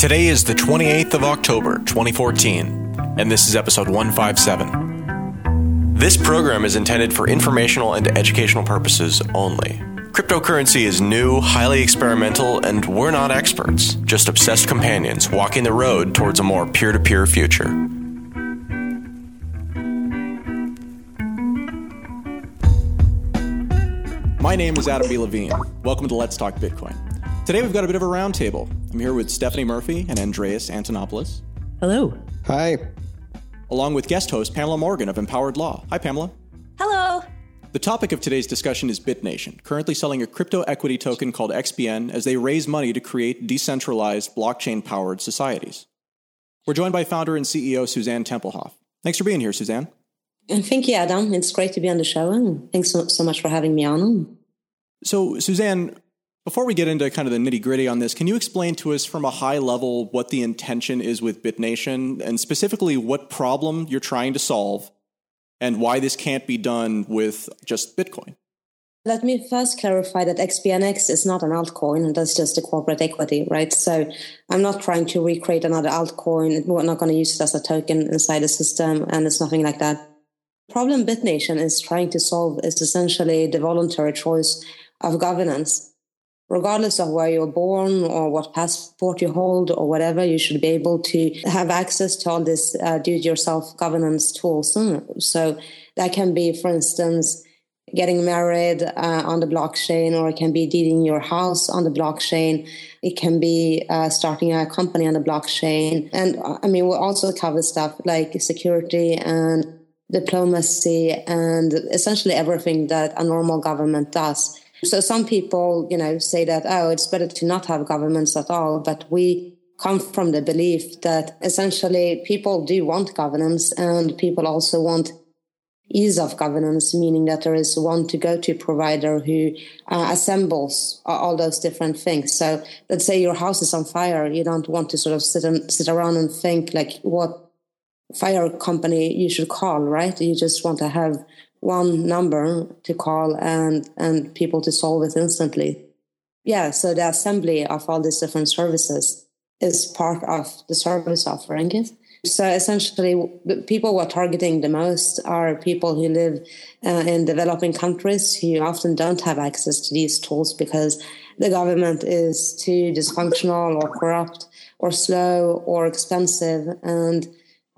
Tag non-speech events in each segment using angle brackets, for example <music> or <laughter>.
Today is the 28th of October, 2014, and this is episode 157. This program is intended for informational and educational purposes only. Cryptocurrency is new, highly experimental, and we're not experts, just obsessed companions walking the road towards a more peer to peer future. My name is Adam B. Levine. Welcome to Let's Talk Bitcoin. Today we've got a bit of a roundtable. I'm here with Stephanie Murphy and Andreas Antonopoulos, Hello. Hi. along with guest host Pamela Morgan of Empowered Law. Hi, Pamela. Hello. The topic of today's discussion is BitNation, currently selling a crypto equity token called XBN as they raise money to create decentralized, blockchain powered societies. We're joined by founder and CEO Susanne Tempelhof. Thanks for being here, Susanne. And thank you, Adam. It's great to be on the show. And thanks so, so much for having me on. So, Susanne, before we get into kind of the nitty gritty on this, can you explain to us from a high level what the intention is with BitNation and specifically what problem you're trying to solve and why this can't be done with just Bitcoin? Let me first clarify that XBNX is not an altcoin, and that's just a corporate equity, right? So I'm not trying to recreate another altcoin. We're not going to use it as a token inside the system, and it's nothing like that. The problem BitNation is trying to solve is essentially the voluntary choice of governance. Regardless of where you're born or what passport you hold or whatever, you should be able to have access to all these uh, do-it-yourself governance tools. So that can be, for instance, getting married uh, on the blockchain, or it can be deeding your house on the blockchain. It can be uh, starting a company on the blockchain. And uh, I mean, we also cover stuff like security and diplomacy and essentially everything that a normal government does. So some people, you know, say that, oh, it's better to not have governments at all. But we come from the belief that essentially people do want governance and people also want ease of governance, meaning that there is one to go to provider who uh, assembles all those different things. So let's say your house is on fire. You don't want to sort of sit and sit around and think like what fire company you should call, right? You just want to have one number to call and, and people to solve it instantly. Yeah. So the assembly of all these different services is part of the service offering. So essentially, the people we're targeting the most are people who live uh, in developing countries who often don't have access to these tools because the government is too dysfunctional or corrupt or slow or expensive. And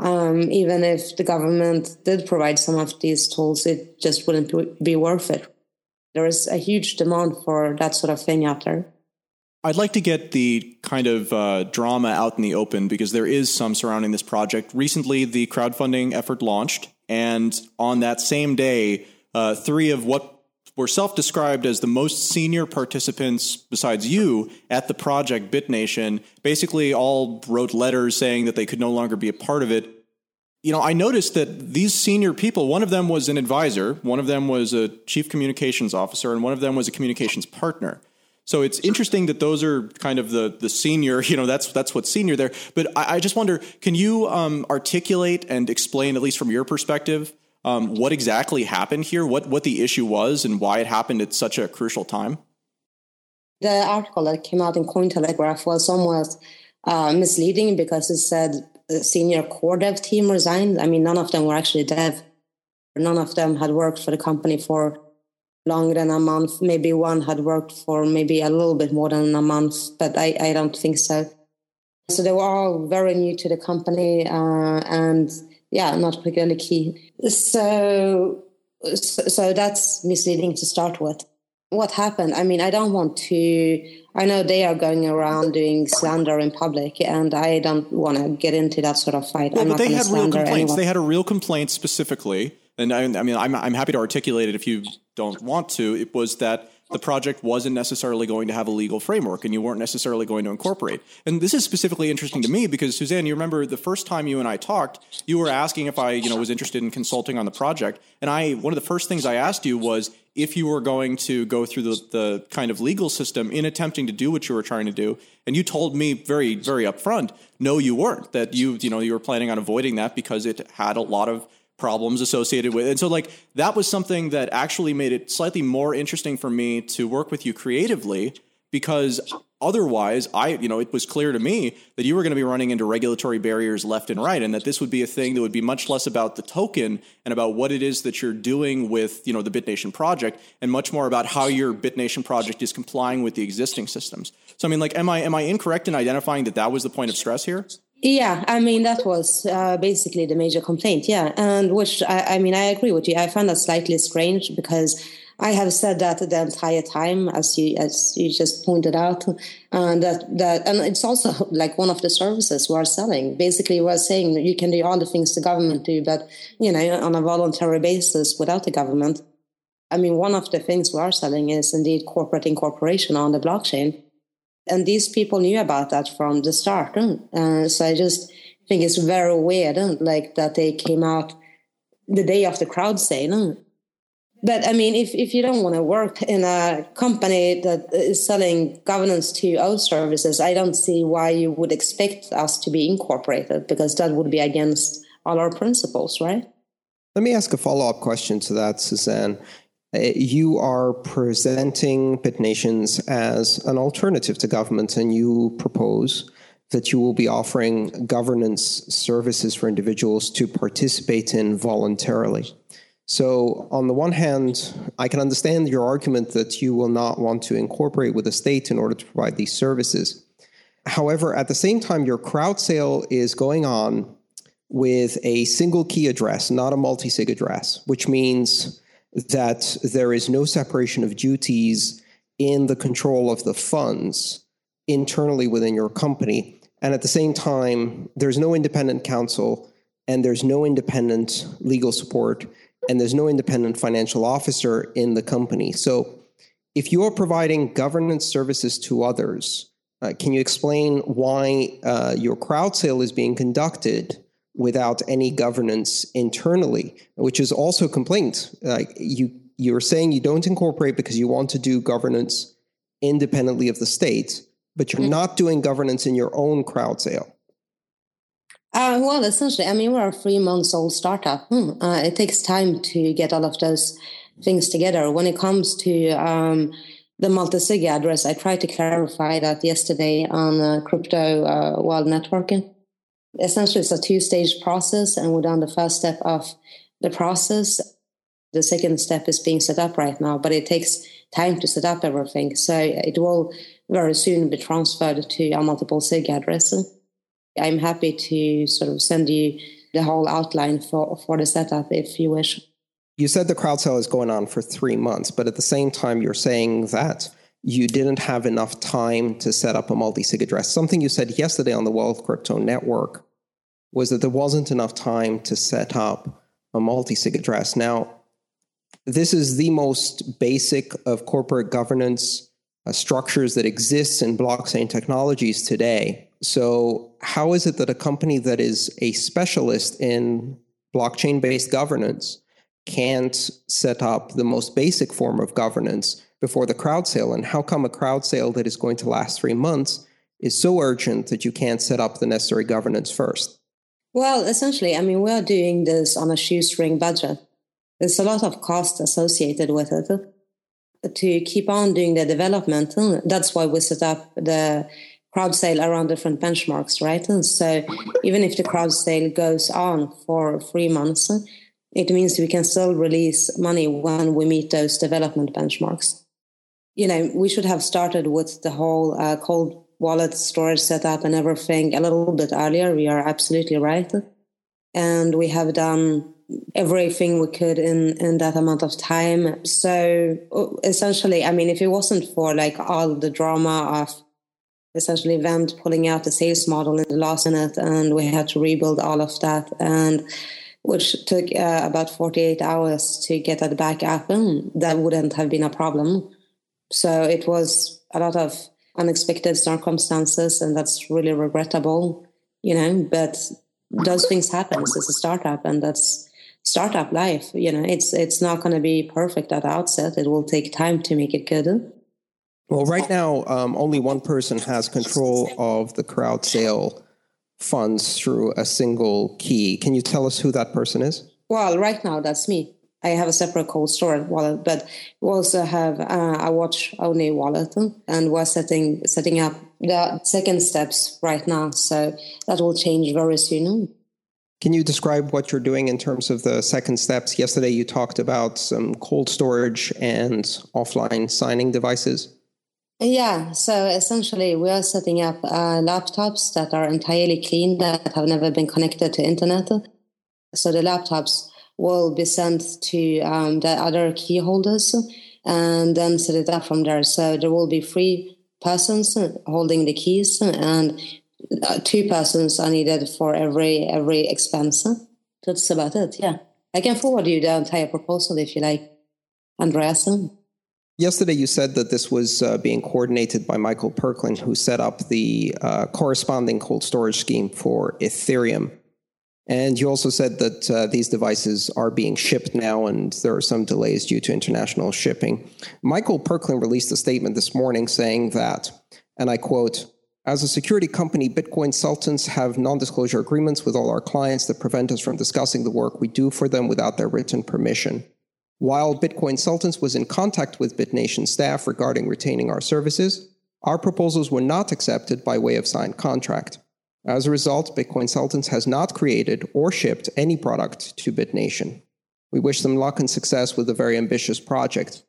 um, even if the government did provide some of these tools, it just wouldn't be worth it. There is a huge demand for that sort of thing out there. I'd like to get the kind of uh, drama out in the open because there is some surrounding this project. Recently, the crowdfunding effort launched, and on that same day, uh, three of what were self described as the most senior participants besides you at the project, BitNation, basically all wrote letters saying that they could no longer be a part of it. You know, I noticed that these senior people, one of them was an advisor, one of them was a chief communications officer, and one of them was a communications partner. So it's interesting that those are kind of the the senior, <laughs> you know, that's that's what's senior there. But I, I just wonder, can you um, articulate and explain, at least from your perspective, um, what exactly happened here, what what the issue was, and why it happened at such a crucial time? The article that came out in Cointelegraph was somewhat uh, misleading because it said senior core dev team resigned. I mean, none of them were actually dev. None of them had worked for the company for longer than a month. Maybe one had worked for maybe a little bit more than a month, but I, I don't think so. So they were all very new to the company uh, and yeah, not particularly key. So, so, that's misleading to start with. What happened? I mean, I don't want to. I know they are going around doing slander in public, and I don't want to get into that sort of fight. Well, I'm but they had real complaints. anyone. They had a real complaint specifically, and I, I mean, I'm I'm happy to articulate it if you don't want to. It was that the project wasn't necessarily going to have a legal framework and you weren't necessarily going to incorporate. And this is specifically interesting to me because Susanne, you remember the first time you and I talked, you were asking if I, you know, was interested in consulting on the project. And I one of the first things I asked you was if you were going to go through the, the kind of legal system in attempting to do what you were trying to do. And you told me very, very upfront, no, you weren't, that you, you know, you were planning on avoiding that because it had a lot of problems associated with it. And so like that was something that actually made it slightly more interesting for me to work with you creatively because otherwise i you know it was clear to me that you were going to be running into regulatory barriers left and right and that this would be a thing that would be much less about the token and about what it is that you're doing with you know the bitnation project and much more about how your bitnation project is complying with the existing systems so i mean like am i am i incorrect in identifying that that was the point of stress here yeah, I mean that was uh, basically the major complaint. Yeah, and which I, I, mean I agree with you. I find that slightly strange because I have said that the entire time, as you as you just pointed out, and that that and it's also like one of the services we are selling. Basically, we're saying that you can do all the things the government do, but you know on a voluntary basis without the government. I mean, one of the things we are selling is indeed corporate incorporation on the blockchain and these people knew about that from the start. Uh, so I just think it's very weird, like that they came out the day of the crowd sale. But I mean, if, if you don't want to work in a company that is selling governance to our services, I don't see why you would expect us to be incorporated because that would be against all our principles, right? Let me ask a follow up question to that, Susanne. Uh, you are presenting BitNations as an alternative to government, and you propose that you will be offering governance services for individuals to participate in voluntarily. So, on the one hand, I can understand your argument that you will not want to incorporate with the state in order to provide these services. However, at the same time, your crowd sale is going on with a single key address, not a multi sig address, which means that there is no separation of duties in the control of the funds internally within your company. And at the same time, there's no independent counsel and there's no independent legal support and there's no independent financial officer in the company. So if you are providing governance services to others, uh, can you explain why uh, your crowd sale is being conducted without any governance internally, which is also a complaint. Like you, you're saying you don't incorporate because you want to do governance independently of the state, but you're mm-hmm. not doing governance in your own crowd sale. Uh, well, essentially, I mean, we're a three months old startup. Hmm. Uh, it takes time to get all of those things together. When it comes to um, the multi-sig address, I tried to clarify that yesterday on uh, Crypto uh, World Networking essentially it's a two-stage process and we're done the first step of the process. The second step is being set up right now but it takes time to set up everything. So it will very soon be transferred to a multiple sig address i'm happy to sort of send you the whole outline for, for the setup if you wish. You said the crowd sale is going on for three months but at the same time you're saying that you didn't have enough time to set up a multi-sig address. Something you said yesterday on the World Crypto Network was that there wasn't enough time to set up a multi-sig address. Now, this is the most basic of corporate governance uh, structures that exists in blockchain technologies today. So, how is it that a company that is a specialist in blockchain-based governance can't set up the most basic form of governance before the crowd sale? And how come a crowd sale that is going to last three months is so urgent that you can't set up the necessary governance first? Well, essentially, I mean, we are doing this on a shoestring budget. There's a lot of cost associated with it. To keep on doing the development, that's why we set up the crowd sale around different benchmarks, right? And so even if the crowd sale goes on for three months, it means we can still release money when we meet those development benchmarks you know, we should have started with the whole uh, cold wallet storage setup and everything a little bit earlier. We are absolutely right. And we have done everything we could in, in that amount of time. So uh, essentially, I mean, if it wasn't for like all the drama of essentially Vend pulling out the sales model in the last minute and we had to rebuild all of that and which took uh, about 48 hours to get that back up, that wouldn't have been a problem. So it was a lot of unexpected circumstances, and that's really regrettable, you know. But those things happen. It's a startup, and that's startup life. You know, it's it's not going to be perfect at the outset. It will take time to make it good. Well, right now, um, only one person has control of the crowd sale funds through a single key. Can you tell us who that person is? Well, right now, that's me. I have a separate cold storage wallet, but we also have uh, a watch only wallet, and we're setting setting up the second steps right now. So that will change very soon. Can you describe what you're doing in terms of the second steps? Yesterday, you talked about some cold storage and offline signing devices. Yeah, so essentially, we are setting up uh, laptops that are entirely clean that have never been connected to internet. So the laptops will be sent to um, the other key holders and then set it up from there. So there will be three persons holding the keys and uh, two persons are needed for every every expense. That's about it. Yeah, I can forward you the entire proposal if you like, Andreas. Yesterday, you said that this was uh, being coordinated by Michael Perklin, who set up the uh, corresponding cold storage scheme for Ethereum. And you also said that uh, these devices are being shipped now, and there are some delays due to international shipping. Michael Perklin released a statement this morning saying that, and I quote, as a security company, Bitcoin Sultans have non disclosure agreements with all our clients that prevent us from discussing the work we do for them without their written permission. While Bitcoin Sultans was in contact with BitNation staff regarding retaining our services, our proposals were not accepted by way of signed contract. As a result, Bitcoin Sultans has not created or shipped any product to BitNation. We wish them luck and success with a very ambitious project.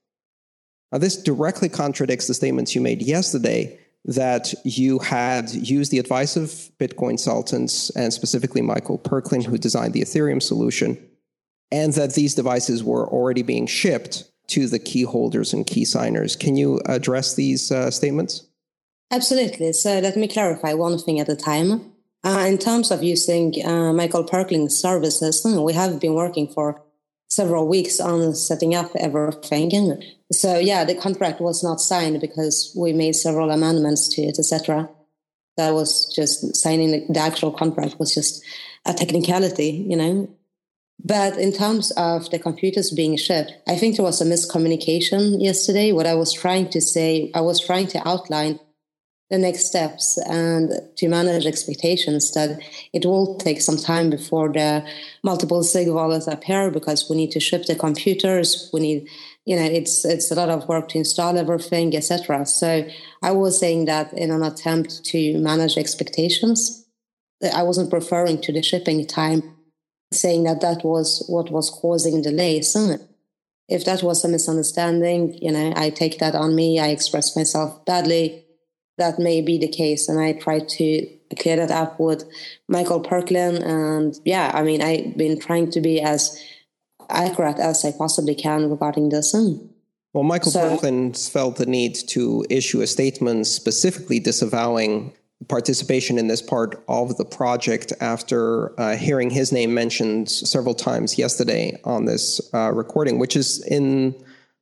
Now, this directly contradicts the statements you made yesterday that you had used the advice of Bitcoin Sultans and specifically Michael Perklin, who designed the Ethereum solution, and that these devices were already being shipped to the key holders and key signers. Can you address these uh, statements? Absolutely. So let me clarify one thing at a time. Uh, in terms of using uh, Michael Perklin's services, we have been working for several weeks on setting up everything. So yeah, the contract was not signed because we made several amendments to it, etc. That was just signing the, the actual contract was just a technicality, you know. But in terms of the computers being shipped, I think there was a miscommunication yesterday. What I was trying to say, I was trying to outline the next steps and to manage expectations that it will take some time before the multiple sig wallets appear because we need to ship the computers. We need you know it's it's a lot of work to install everything etc so i was saying that in an attempt to manage expectations i wasn't referring to the shipping time saying that that was what was causing delays. If that was a misunderstanding you know i take that on me i express myself badly that may be the case. And I try to clear that up with Michael Perklin. And yeah, I mean, I've been trying to be as accurate as I possibly can regarding this. Well, Michael so, Perklin felt the need to issue a statement specifically disavowing participation in this part of the project after uh, hearing his name mentioned several times yesterday on this uh, recording, which is in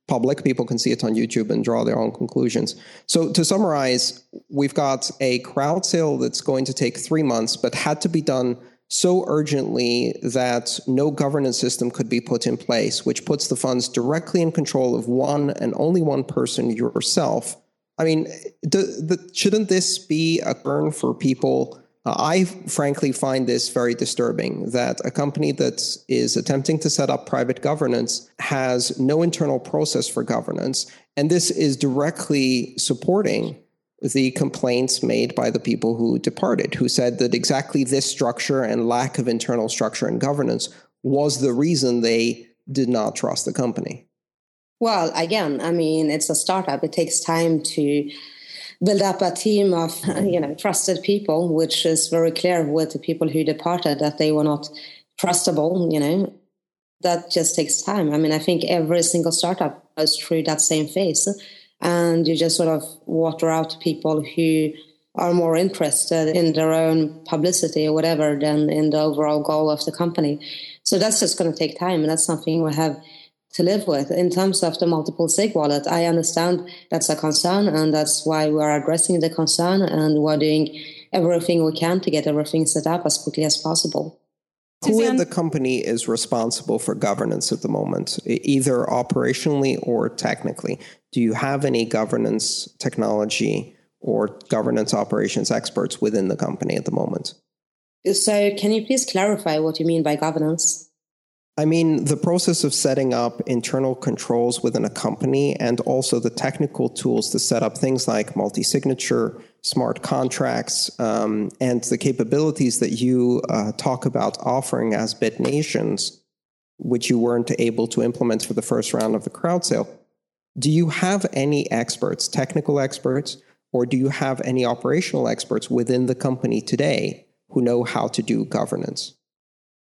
public. People can see it on YouTube and draw their own conclusions. So, to summarize, we've got a crowd sale that's going to take three months, but had to be done so urgently that no governance system could be put in place, which puts the funds directly in control of one and only one person, yourself. I mean, the, shouldn't this be a burn for people? I frankly find this very disturbing that a company that is attempting to set up private governance has no internal process for governance. And this is directly supporting the complaints made by the people who departed, who said that exactly this structure and lack of internal structure and governance was the reason they did not trust the company. Well, again, I mean, it's a startup. It takes time to build up a team of <laughs> you know trusted people, which is very clear with the people who departed that they were not trustable. You know, that just takes time. I mean, I think every single startup goes through that same phase, and you just sort of water out people who are more interested in their own publicity or whatever than in the overall goal of the company. So that's just going to take time, and that's something we have to live with. In terms of the multiple sig wallet, I understand that's a concern, and that's why we are addressing the concern and we're doing everything we can to get everything set up as quickly as possible. Who in the company is responsible for governance at the moment, either operationally or technically? Do you have any governance technology or governance operations experts within the company at the moment? So, can you please clarify what you mean by governance? I mean, the process of setting up internal controls within a company and also the technical tools to set up things like multi signature, smart contracts, um, and the capabilities that you uh, talk about offering as BitNations, which you weren't able to implement for the first round of the crowd sale. Do you have any experts, technical experts, or do you have any operational experts within the company today who know how to do governance?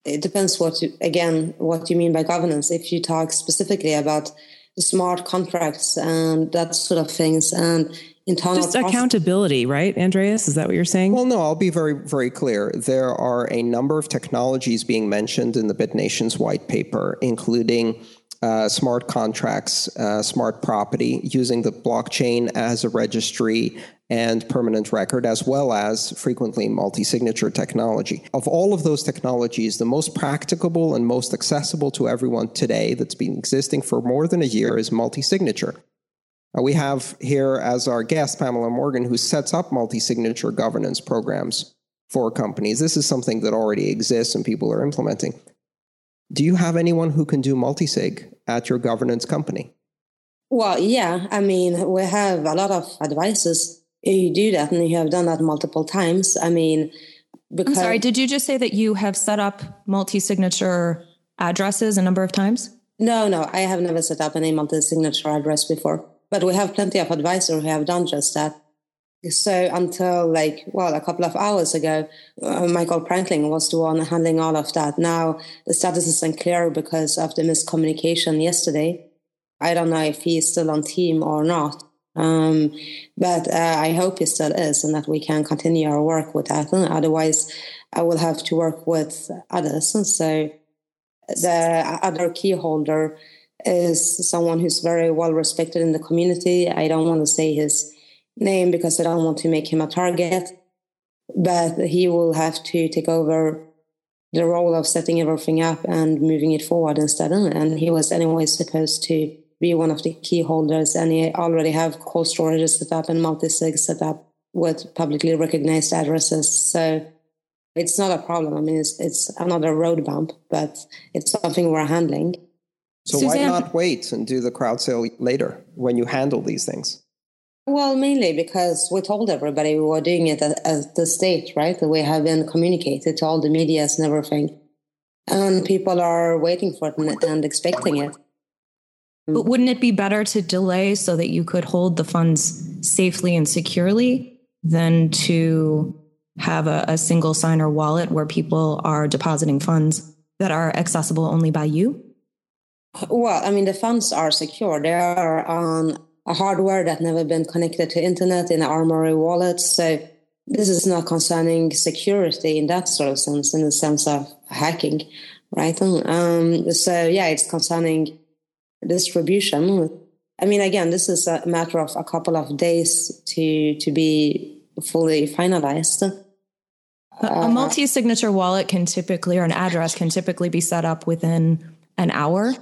It depends what you, again what you mean by governance. If you talk specifically about smart contracts and that sort of things and internal just process- accountability right andreas? Is that what you're saying? Well no i'll be very very clear. There are a number of technologies being mentioned in the bitnations white paper including uh, smart contracts, uh, smart property, using the blockchain as a registry and permanent record, as well as frequently multi signature technology. Of all of those technologies, the most practicable and most accessible to everyone today that's been existing for more than a year is multi signature. Uh, we have here as our guest Pamela Morgan, who sets up multi signature governance programs for companies. This is something that already exists and people are implementing. Do you have anyone who can do multi sig at your governance company? Well, yeah. I mean, we have a lot of advisors who do that, and you have done that multiple times. I mean, because. I'm sorry, did you just say that you have set up multi signature addresses a number of times? No, no, I have never set up any multi signature address before. But we have plenty of advisors who have done just that. So until like, well, a couple of hours ago, uh, Michael Perklin was the one handling all of that. Now the status is unclear because of the miscommunication yesterday. I don't know if he's still on team or not. Um, but uh, I hope he still is and that we can continue our work with that. Otherwise, I will have to work with others. And so the other key holder is someone who's very well respected in the community. I don't want to say his name because I don't want to make him a target. But he will have to take over the role of setting everything up and moving it forward instead. And he was anyway supposed to be one of the key holders, and he already have cold storage set up and multi-sig set up with publicly recognized addresses. So it's not a problem. I mean, it's, it's another road bump, but it's something we're handling. So Susanne, why not wait and do the crowd sale later when you handle these things? Well, mainly because we told everybody we were doing it at, the state, right? We have been communicated to all the medias and everything. And people are waiting for it and, and expecting it. But wouldn't it be better to delay so that you could hold the funds safely and securely than to have a, a single signer wallet where people are depositing funds that are accessible only by you? Well, I mean, the funds are secure. They are on a hardware that never been connected to internet in Armory wallets. So this is not concerning security in that sort of sense, in the sense of hacking, right? Um, so yeah, it's concerning distribution. I mean, again, this is a matter of a couple of days to to be fully finalized. A, a uh, multi-signature wallet can typically, or an address can typically be set up within an hour.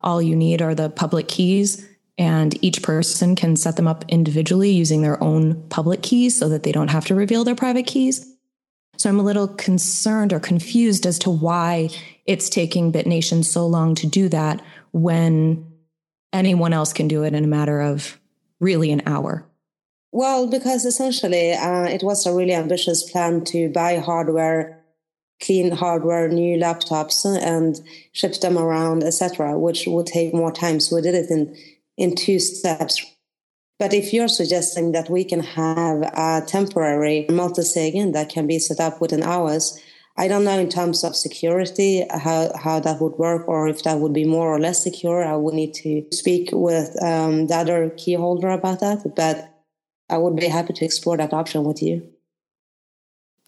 All you need are the public keys and each person can set them up individually using their own public keys so that they don't have to reveal their private keys. So I'm a little concerned or confused as to why it's taking BitNation so long to do that when anyone else can do it in a matter of really an hour. Well, because essentially uh, it was a really ambitious plan to buy hardware, clean hardware, new laptops, and ship them around, etc., which would take more time. So we did it in in two steps. But if you're suggesting that we can have a temporary multi-sig that can be set up within hours, I don't know in terms of security how, how that would work or if that would be more or less secure. I would need to speak with um, the other key holder about that, but I would be happy to explore that option with you.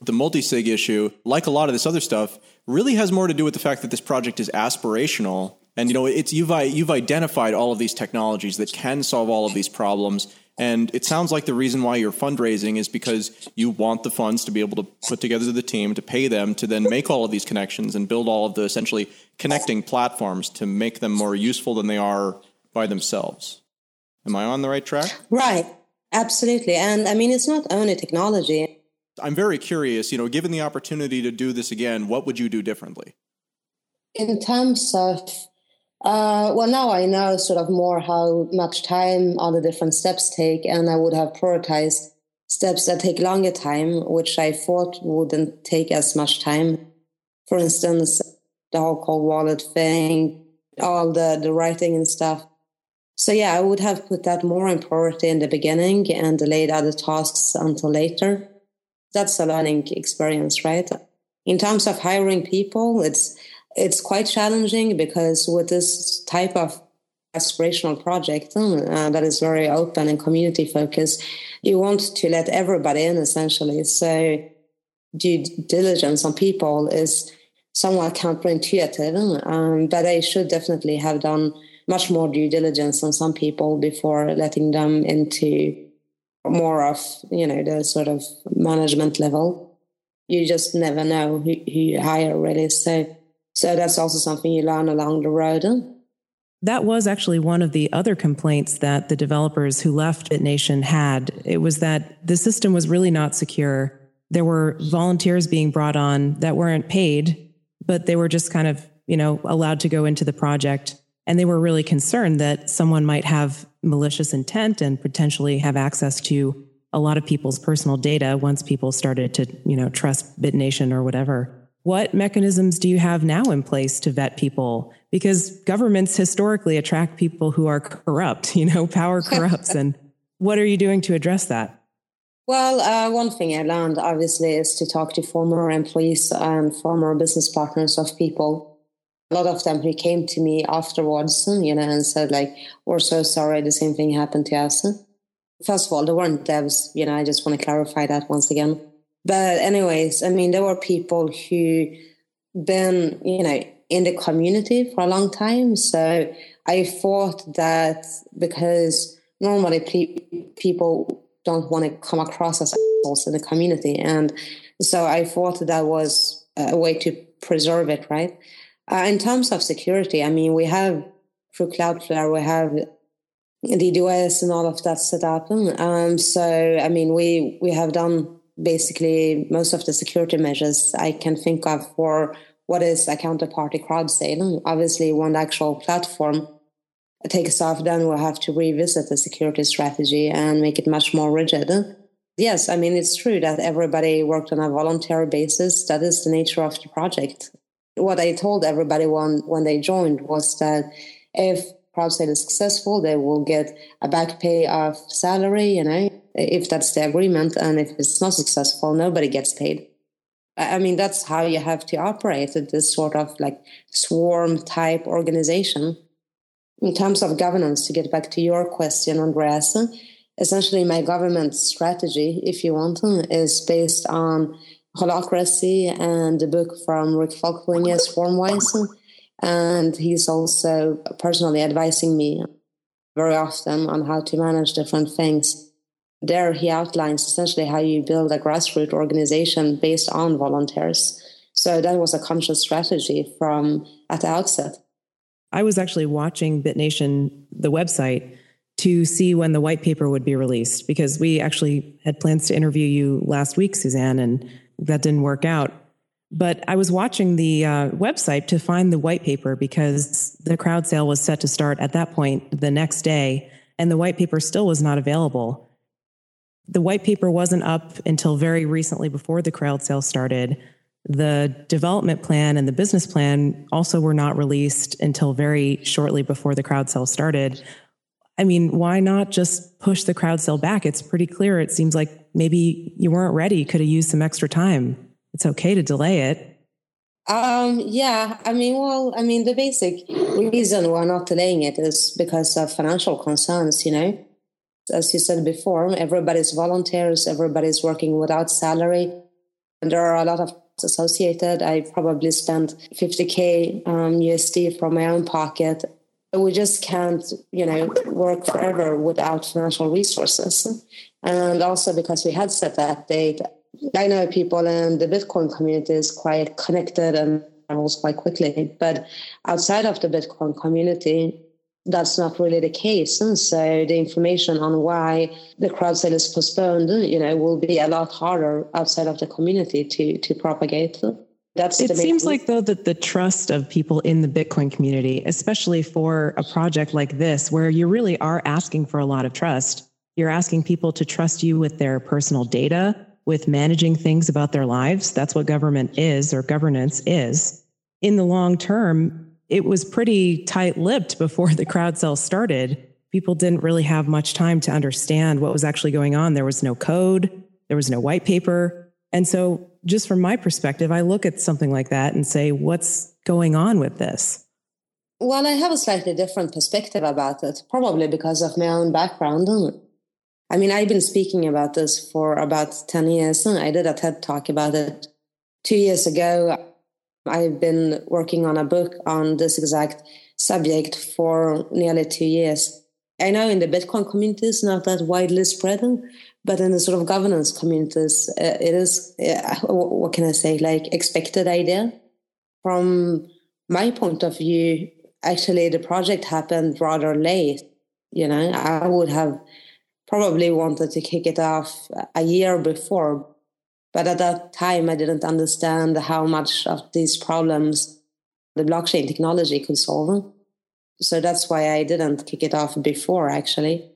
The multi sig issue, like a lot of this other stuff, really has more to do with the fact that this project is aspirational and you know, it's you've you've identified all of these technologies that can solve all of these problems. And it sounds like the reason why you're fundraising is because you want the funds to be able to put together the team to pay them to then make all of these connections and build all of the essentially connecting platforms to make them more useful than they are by themselves. Am I on the right track? Right. Absolutely. And I mean, it's not only technology. I'm very curious, you know, given the opportunity to do this again, what would you do differently? In terms of, uh, well, now I know sort of more how much time all the different steps take, and I would have prioritized steps that take longer time, which I thought wouldn't take as much time. For instance, the whole cold wallet thing, all the, the writing and stuff. So yeah, I would have put that more in priority in the beginning and delayed other tasks until later. That's a learning experience, right? In terms of hiring people, it's it's quite challenging because with this type of aspirational project uh, that is very open and community focused, you want to let everybody in essentially. So due diligence on people is somewhat counterintuitive, um, but I should definitely have done much more due diligence on some people before letting them into more of you know the sort of management level. You just never know who, who you hire really. So so that's also something you learn along the road. That was actually one of the other complaints that the developers who left BitNation had. It was that the system was really not secure. There were volunteers being brought on that weren't paid, but they were just kind of, you know, allowed to go into the project. And they were really concerned that someone might have malicious intent and potentially have access to a lot of people's personal data once people started to, you know, trust BitNation or whatever. What mechanisms do you have now in place to vet people? Because governments historically attract people who are corrupt, you know, power <laughs> corrupts. and what are you doing to address that? Well, uh, one thing I learned obviously is to talk to former employees and former business partners of people. A lot of them who came to me afterwards, you know, and said like, "We're so sorry, the same thing happened to us." First of all, they weren't devs, you know. I just want to clarify that once again. But anyways, I mean, there were people who been, you know, in the community for a long time. So I thought that because normally pe- people don't want to come across as assholes in the community, and so I thought that was a way to preserve it, right? Uh, in terms of security, I mean, we have through Cloudflare, we have DDoS and all of that set up. Um, so I mean, we we have done basically most of the security measures I can think of for what is a counterparty crowd sale. Obviously, when actual platform takes off, then we'll have to revisit the security strategy and make it much more rigid. Yes, I mean, it's true that everybody worked on a voluntary basis. That is the nature of the project. What I told everybody when, when they joined was that if crowd sale is successful, they will get a back pay of salary, you know, if that's the agreement. And if it's not successful, nobody gets paid. I mean, that's how you have to operate at this sort of like swarm type organization. In terms of governance, to get back to your question, Andreas, essentially my government strategy, if you want, is based on holacracy and the book from Rick Falkvinge, Swarmwise. And he's also personally advising me very often on how to manage different things there he outlines essentially how you build a grassroots organization based on volunteers. So that was a conscious strategy from at the outset. I was actually watching BitNation, the website, to see when the white paper would be released because we actually had plans to interview you last week, Susanne, and that didn't work out. But I was watching the uh, website to find the white paper because the crowd sale was set to start at that point the next day, and the white paper still was not available. The white paper wasn't up until very recently before the crowd sale started. The development plan and the business plan also were not released until very shortly before the crowd sale started. I mean, why not just push the crowd sale back? It's pretty clear. It seems like maybe you weren't ready, could have used some extra time. It's okay to delay it. Um, yeah, I mean, well, I mean, the basic reason we're not delaying it is because of financial concerns, you know as you said before, everybody's volunteers, everybody's working without salary. And there are a lot of associated. I probably spent 50K um, USD from my own pocket. We just can't, you know, work forever without financial resources. And also because we had set that date, I know people in the Bitcoin community is quite connected and travels quite quickly. But outside of the Bitcoin community, that's not really the case. And so the information on why the crowd sale is postponed, you know, will be a lot harder outside of the community to to propagate. That's it seems like though that the trust of people in the Bitcoin community, especially for a project like this, where you really are asking for a lot of trust, you're asking people to trust you with their personal data, with managing things about their lives. That's what government is or governance is. In the long term, it was pretty tight lipped before <laughs> the crowd sale started. People didn't really have much time to understand what was actually going on. There was no code, there was no white paper. And so, just from my perspective, I look at something like that and say, what's going on with this? Well, I have a slightly different perspective about it, probably because of my own background. I mean, I've been speaking about this for about 10 years. I did a TED talk about it two years ago. I've been working on a book on this exact subject for nearly two years. I know in the Bitcoin community it's not that widely spread, but in the sort of governance communities, uh, it is, uh, what can I say, like expected idea. From my point of view, actually, the project happened rather late. You know, I would have probably wanted to kick it off a year before. But at that time, I didn't understand how much of these problems the blockchain technology could solve. So that's why I didn't kick it off before, actually.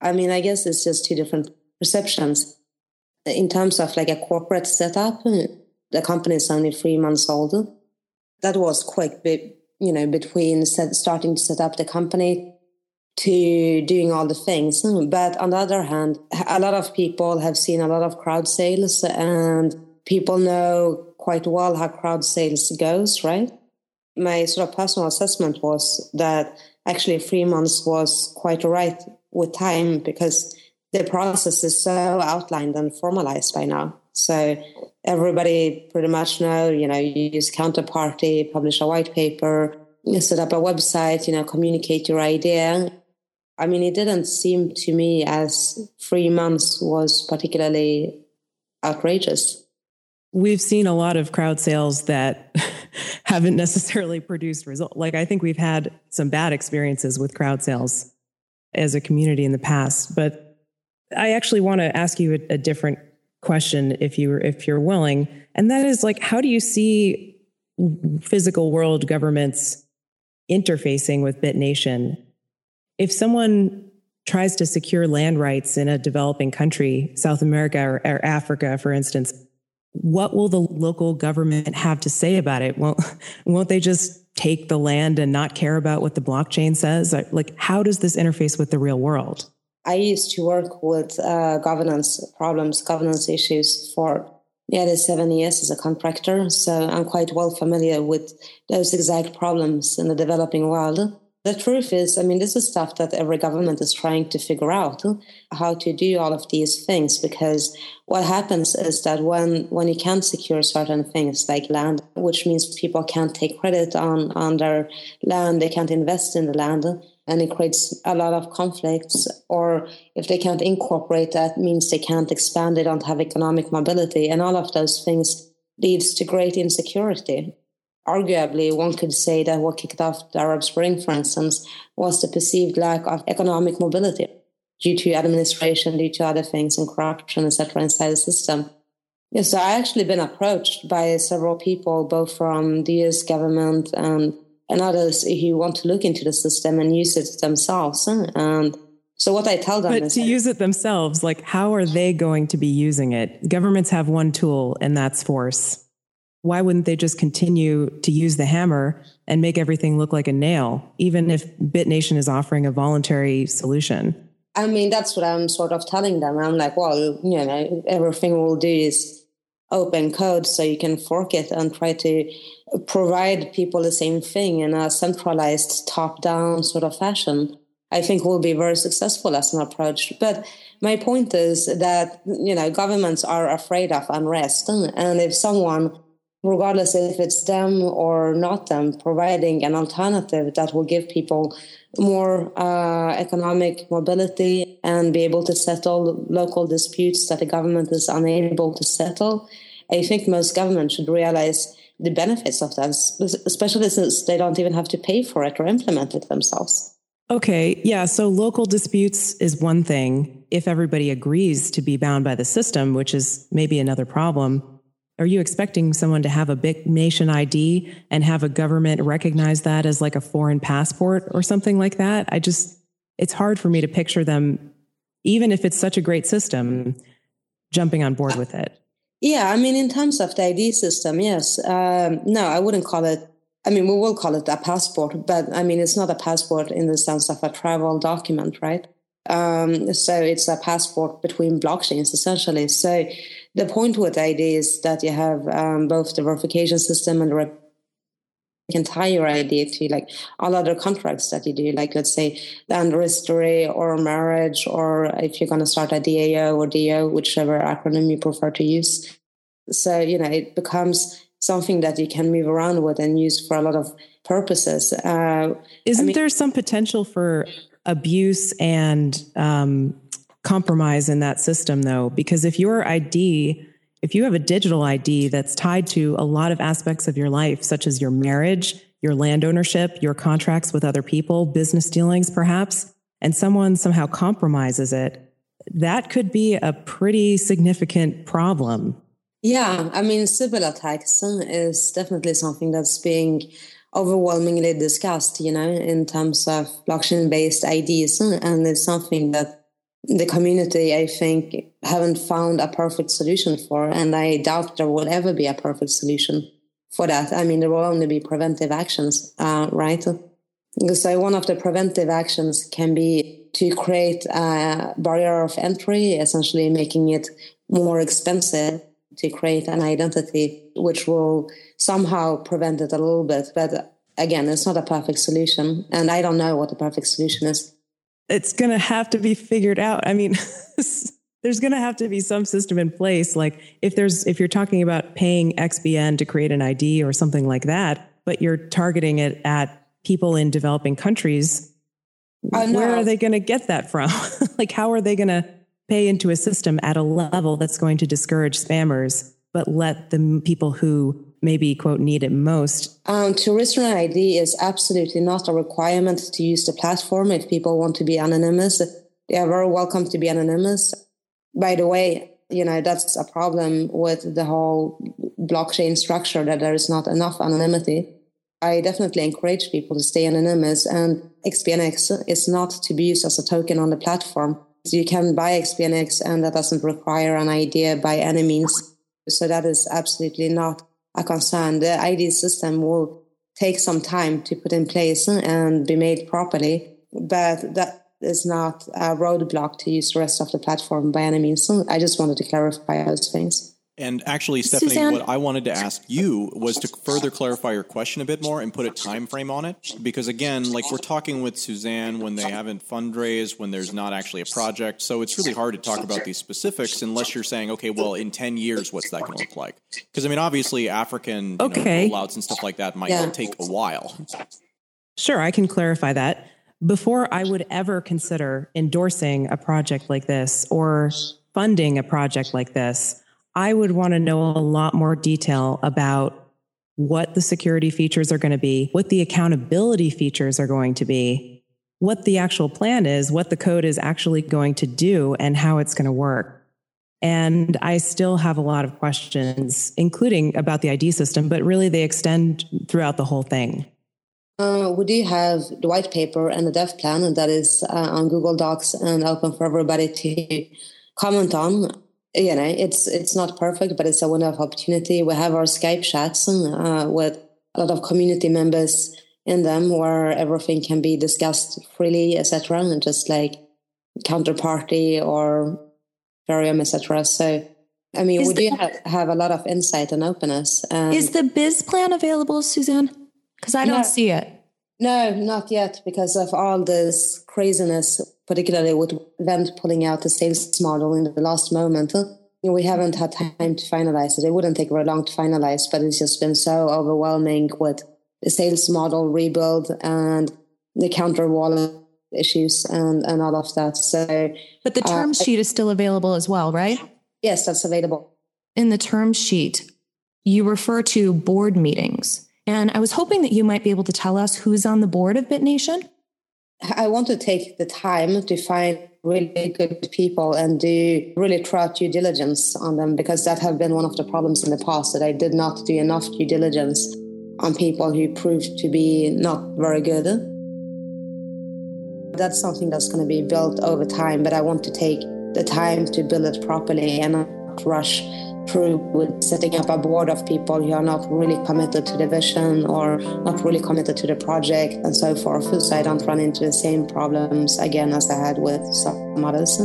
I mean, I guess it's just two different perceptions. In terms of like a corporate setup, the company is only three months old. That was big, you know, between starting to set up the company to doing all the things. But on the other hand, a lot of people have seen a lot of crowd sales and people know quite well how crowd sales goes, right? My sort of personal assessment was that actually three months was quite right with time because the process is so outlined and formalized by now. So everybody pretty much know, you know, you use counterparty, publish a white paper, set up a website, you know, communicate your idea. I mean, it didn't seem to me as three months was particularly outrageous. We've seen a lot of crowd sales that <laughs> haven't necessarily produced results. Like I think we've had some bad experiences with crowd sales as a community in the past. But I actually want to ask you a, a different question if you if you're willing, and that is like, how do you see physical world governments interfacing with BitNation if someone tries to secure land rights in a developing country, South America or, or, Africa, for instance, what will the local government have to say about it? Won't, <laughs> won't they just take the land and not care about what the blockchain says? Like, how does this interface with the real world? I used to work with uh, governance problems, governance issues for nearly seven years as a contractor. So I'm quite well familiar with those exact problems in the developing world. The truth is, I mean, this is stuff that every government is trying to figure out how to do all of these things because what happens is that when when you can't secure certain things like land, which means people can't take credit on, on their land, they can't invest in the land, and it creates a lot of conflicts. Or if they can't incorporate that, means they can't expand, they don't have economic mobility, and all of those things leads to great insecurity arguably, one could say that what kicked off the Arab Spring, for instance, was the perceived lack of economic mobility due to administration, due to other things and corruption, etc., inside the system. Yeah, so I actually been approached by several people, both from the US government and and others who want to look into the system and use it themselves. And so what I tell them but is to use it themselves, like how are they going to be using it? Governments have one tool, and that's force why wouldn't they just continue to use the hammer and make everything look like a nail, even if BitNation is offering a voluntary solution? I mean, that's what I'm sort of telling them. I'm like, well, you know, everything we'll do is open code so you can fork it and try to provide people the same thing in a centralized top down sort of fashion. I think will be very successful as an approach. But my point is that, you know, governments are afraid of unrest. And if someone regardless if it's them or not them, providing an alternative that will give people more uh, economic mobility and be able to settle local disputes that the government is unable to settle. I think most governments should realize the benefits of that, especially since they don't even have to pay for it or implement it themselves. Okay, yeah. So local disputes is one thing if everybody agrees to be bound by the system, which is maybe another problem are you expecting someone to have a BitNation ID and have a government recognize that as like a foreign passport or something like that? I just, it's hard for me to picture them, even if it's such a great system, jumping on board with it. Yeah, I mean, in terms of the ID system, yes. Um, no, I wouldn't call it. I mean, we will call it a passport, but I mean, it's not a passport in the sense of a travel document, right? Um, so it's a passport between blockchains, essentially. So the point with ID is that you have um, both the verification system and the entire ID to like all other contracts that you do, like let's say land registry or marriage, or if you're going to start a DAO or DO, whichever acronym you prefer to use. So, you know, it becomes something that you can move around with and use for a lot of purposes. Uh, Isn't I mean, there some potential for abuse and um, compromise in that system though because if your id if you have a digital id that's tied to a lot of aspects of your life such as your marriage your land ownership your contracts with other people business dealings perhaps and someone somehow compromises it that could be a pretty significant problem. Yeah i mean cyber attacks is definitely something that's being overwhelmingly discussed you know in terms of blockchain based ideas. and it's something that the community, I think, haven't found a perfect solution for. And I doubt there will ever be a perfect solution for that. I mean, there will only be preventive actions, uh, right? So one of the preventive actions can be to create a barrier of entry, essentially making it more expensive to create an identity, which will somehow prevent it a little bit. But again, it's not a perfect solution. And I don't know what the perfect solution is it's going to have to be figured out. I mean, <laughs> there's going to have to be some system in place. Like if there's, if you're talking about paying XBN to create an ID or something like that, but you're targeting it at people in developing countries, uh, no. where are they going to get that from? <laughs> like, how are they going to pay into a system at a level that's going to discourage spammers, but let the people who maybe quote need it most? Um, an ID is absolutely not a requirement to use the platform. If people want to be anonymous, they are very welcome to be anonymous. By the way, you know that's a problem with the whole blockchain structure that there is not enough anonymity. I definitely encourage people to stay anonymous, and XBNX is not to be used as a token on the platform. You can buy XBNX, and that doesn't require an ID by any means. So that is absolutely not a concern. The ID system will take some time to put in place and be made properly, but that is not a roadblock to use the rest of the platform by any means. I just wanted to clarify those things. And actually, Stephanie, Susanne? what I wanted to ask you was to further clarify your question a bit more and put a time frame on it. Because again, like we're talking with Susanne when they haven't fundraised, when there's not actually a project. So it's really hard to talk about these specifics unless you're saying, okay, well, in 10 years, what's that going to look like? Because I mean, obviously, African okay. know, rollouts and stuff like that might yeah. take a while. Sure, I can clarify that. Before I would ever consider endorsing a project like this or funding a project like this, I would want to know a lot more detail about what the security features are going to be, what the accountability features are going to be, what the actual plan is, what the code is actually going to do, and how it's going to work. And I still have a lot of questions, including about the ID system, but really they extend throughout the whole thing. Uh, we do have the white paper and the dev plan, and that is uh, on Google Docs and open for everybody to comment on you know it's it's not perfect but it's a window of opportunity. We have our skype chats uh, with a lot of community members in them where everything can be discussed freely etc and just like counterparty or Ethereum, etc so i mean is we the, do have, have a lot of insight and openness is the biz plan available susanne? Because i don't no, see it. No not yet because of all this craziness particularly with Vend pulling out the sales model in the last moment. We haven't had time to finalize it. It wouldn't take very long to finalize, but it's just been so overwhelming with the sales model rebuild and the Counterwallet issues and, and all of that. So, but the term uh, sheet is still available as well, right? Yes, that's available. In the term sheet, you refer to board meetings. And I was hoping that you might be able to tell us who's on the board of BitNation. I want to take the time to find really good people and do really thorough due diligence on them because that have been one of the problems in the past that I did not do enough due diligence on people who proved to be not very good. That's something that's going to be built over time, but I want to take the time to build it properly and not rush through with setting up a board of people who are not really committed to the vision or not really committed to the project and so forth, so I don't run into the same problems again as I had with some others.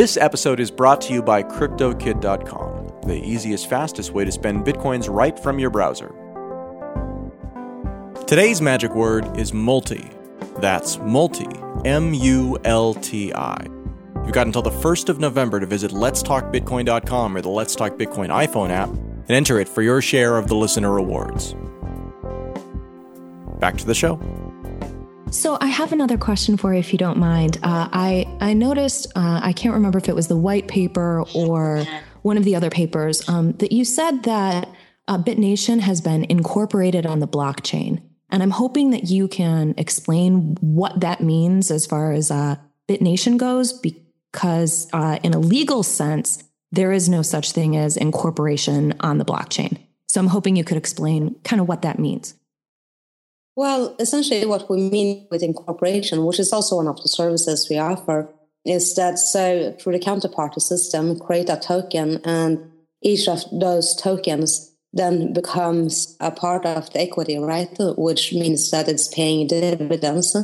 This episode is brought to you by CryptoKid.com, the easiest, fastest way to spend bitcoins right from your browser. Today's magic word is multi. That's multi, M U L T I. You've got until the 1st of November to visit letstalkbitcoin.com or the Let's Talk Bitcoin iPhone app and enter it for your share of the listener rewards. Back to the show. So I have another question for you, if you don't mind. Uh, I I noticed uh, I can't remember if it was the white paper or one of the other papers um, that you said that uh, BitNation has been incorporated on the blockchain, and I'm hoping that you can explain what that means as far as uh, BitNation goes, because uh, in a legal sense, there is no such thing as incorporation on the blockchain. So I'm hoping you could explain kind of what that means. Well, essentially, what we mean with incorporation, which is also one of the services we offer, is that so through the counterparty system, create a token, and each of those tokens then becomes a part of the equity, right? Which means that it's paying dividends.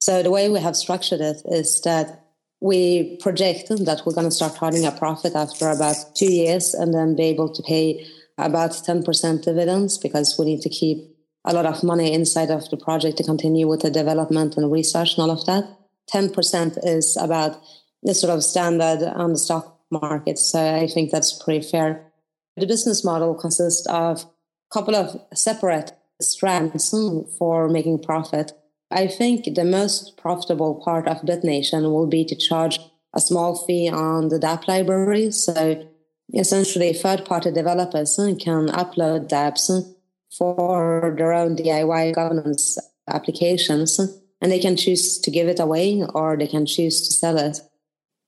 So the way we have structured it is that we project that we're going to start earning a profit after about two years and then be able to pay about 10% dividends because we need to keep a lot of money inside of the project to continue with the development and research and all of that. 10% is about the sort of standard on the stock market. So I think that's pretty fair. The business model consists of a couple of separate strands for making profit. I think the most profitable part of BitNation will be to charge a small fee on the dApp library. So essentially, third party developers can upload dApps for their own DIY governance applications. And they can choose to give it away or they can choose to sell it.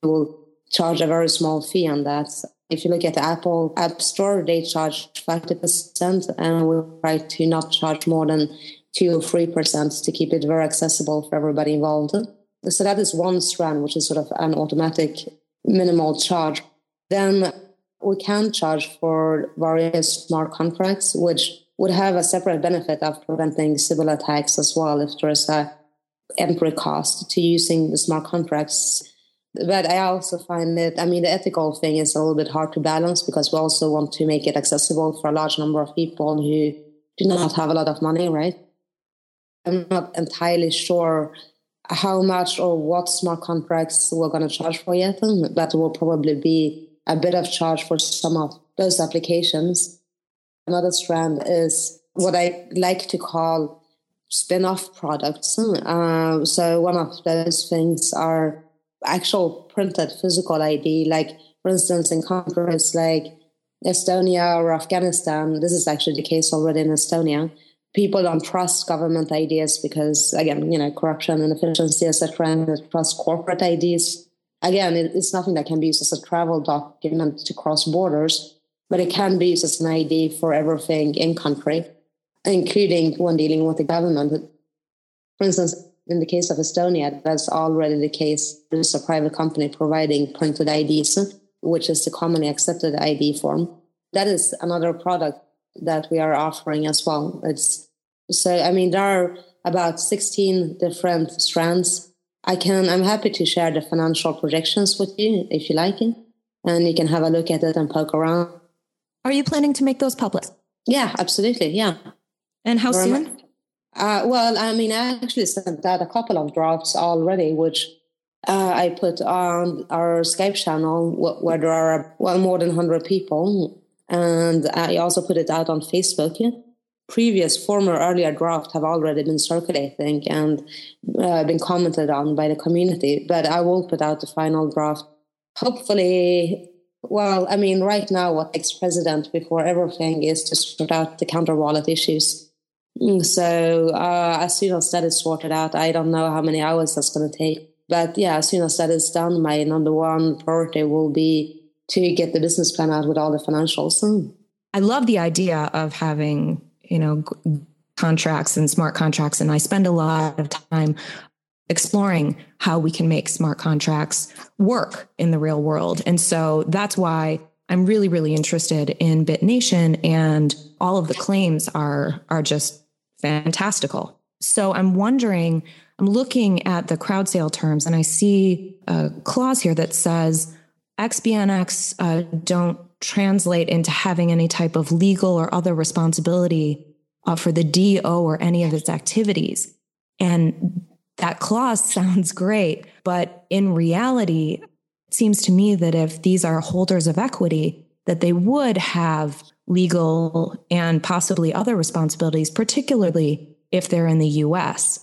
We will charge a very small fee on that. If you look at the Apple App Store, they charge 50%, and we try to not charge more than 2 or 3% to keep it very accessible for everybody involved. So that is one strand, which is sort of an automatic minimal charge. Then we can charge for various smart contracts, which would have a separate benefit of preventing Sybil attacks as well if there's a entry cost to using the smart contracts. But I also find that, I mean, the ethical thing is a little bit hard to balance because we also want to make it accessible for a large number of people who do not have a lot of money, right? I'm not entirely sure how much or what smart contracts we're going to charge for yet, but will probably be a bit of charge for some of those applications. Another strand is what I like to call spin-off products. Uh, so one of those things are actual printed physical ID, like for instance, in countries like Estonia or Afghanistan, this is actually the case already in Estonia. People don't trust government IDs because, again, you know, corruption, inefficiency, etc., and they trust corporate IDs. Again, it's nothing that can be used as a travel document to cross borders but it can be used as an ID for everything in country, including when dealing with the government. For instance, in the case of Estonia, that's already the case. There's a private company providing printed IDs, which is the commonly accepted ID form. That is another product that we are offering as well. It's so I mean there are about 16 different strands. I can I'm happy to share the financial projections with you if you like it. And you can have a look at it and poke around. Are you planning to make those public? Yeah, absolutely. Yeah. And how soon? Uh, well, I mean, I actually sent out a couple of drafts already, which uh, I put on our Skype channel where there are well more than 100 people. And I also put it out on Facebook. Previous, former, earlier drafts have already been circulating and uh, been commented on by the community. But I will put out the final draft. Hopefully, well, I mean, right now, what takes precedent before everything is to sort out the Counterwallet issues. Mm, so uh, as soon as that is sorted out, I don't know how many hours that's going to take. But yeah, as soon as that is done, my number one priority will be to get the business plan out with all the financials. Mm. I love the idea of having, you know, contracts and smart contracts. And I spend a lot of time exploring how we can make smart contracts work in the real world. And so that's why I'm really, really interested in BitNation and all of the claims are, are just fantastical. So I'm wondering, I'm looking at the crowd sale terms and I see a clause here that says XBNX uh, don't translate into having any type of legal or other responsibility uh, for the DO or any of its activities. And that clause <laughs> sounds great, but in reality, it seems to me that if these are holders of equity, that they would have legal and possibly other responsibilities, particularly if they're in the US.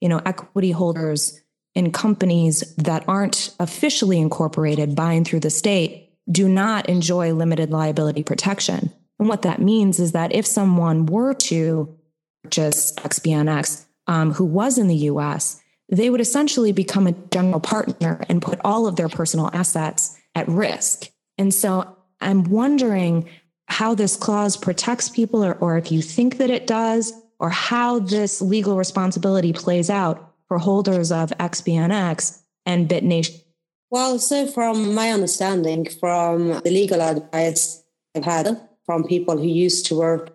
You know, equity holders in companies that aren't officially incorporated buying through the state do not enjoy limited liability protection. And what that means is that if someone were to purchase XBNX um, who was in the US, they would essentially become a general partner and put all of their personal assets at risk. And so I'm wondering how this clause protects people, or, or if you think that it does, or how this legal responsibility plays out for holders of XBNX and BitNation. Well, so from my understanding, from the legal advice I've had from people who used to work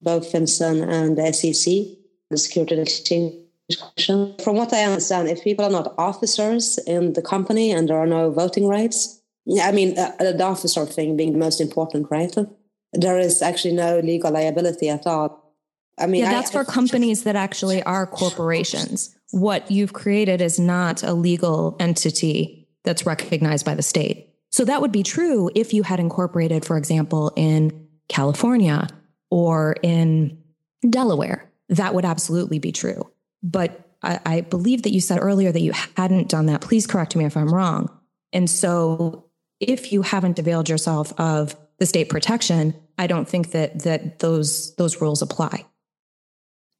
both FinCEN and the SEC, the Security Exchange Commission, from what I understand, if people are not officers in the company and there are no voting rights, I mean, uh, the officer thing being the most important, right? there is actually no legal liability at all. I mean, yeah, that's I, for companies that actually are corporations. What you've created is not a legal entity that's recognized by the state. So that would be true if you had incorporated, for example, in California or in Delaware. That would absolutely be true. But I, I believe that you said earlier that you hadn't done that. Please correct me if I'm wrong. And so if you haven't availed yourself of the state protection, I don't think that that those those rules apply.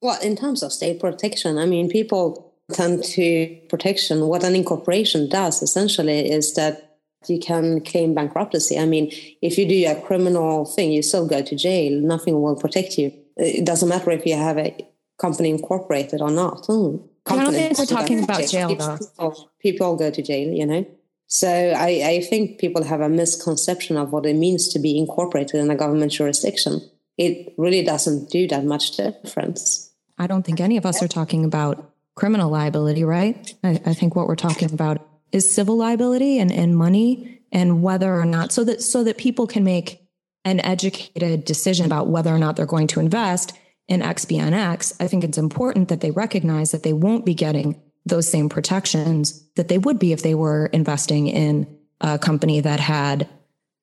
Well, in terms of state protection, I mean, people tend to protection. What an incorporation does essentially is that you can claim bankruptcy. I mean, if you do a criminal thing, you still go to jail. Nothing will protect you. It doesn't matter if you have a company incorporated or not. Hmm. I don't think we're talking about jail, though. People, people go to jail, you know. So I, I think people have a misconception of what it means to be incorporated in a government jurisdiction. It really doesn't do that much difference. I don't think any of us are talking about criminal liability, right? I, I think what we're talking about is civil liability and, and money and whether or not so that so that people can make an educated decision about whether or not they're going to invest in XBNX, I think it's important that they recognize that they won't be getting those same protections that they would be if they were investing in a company that had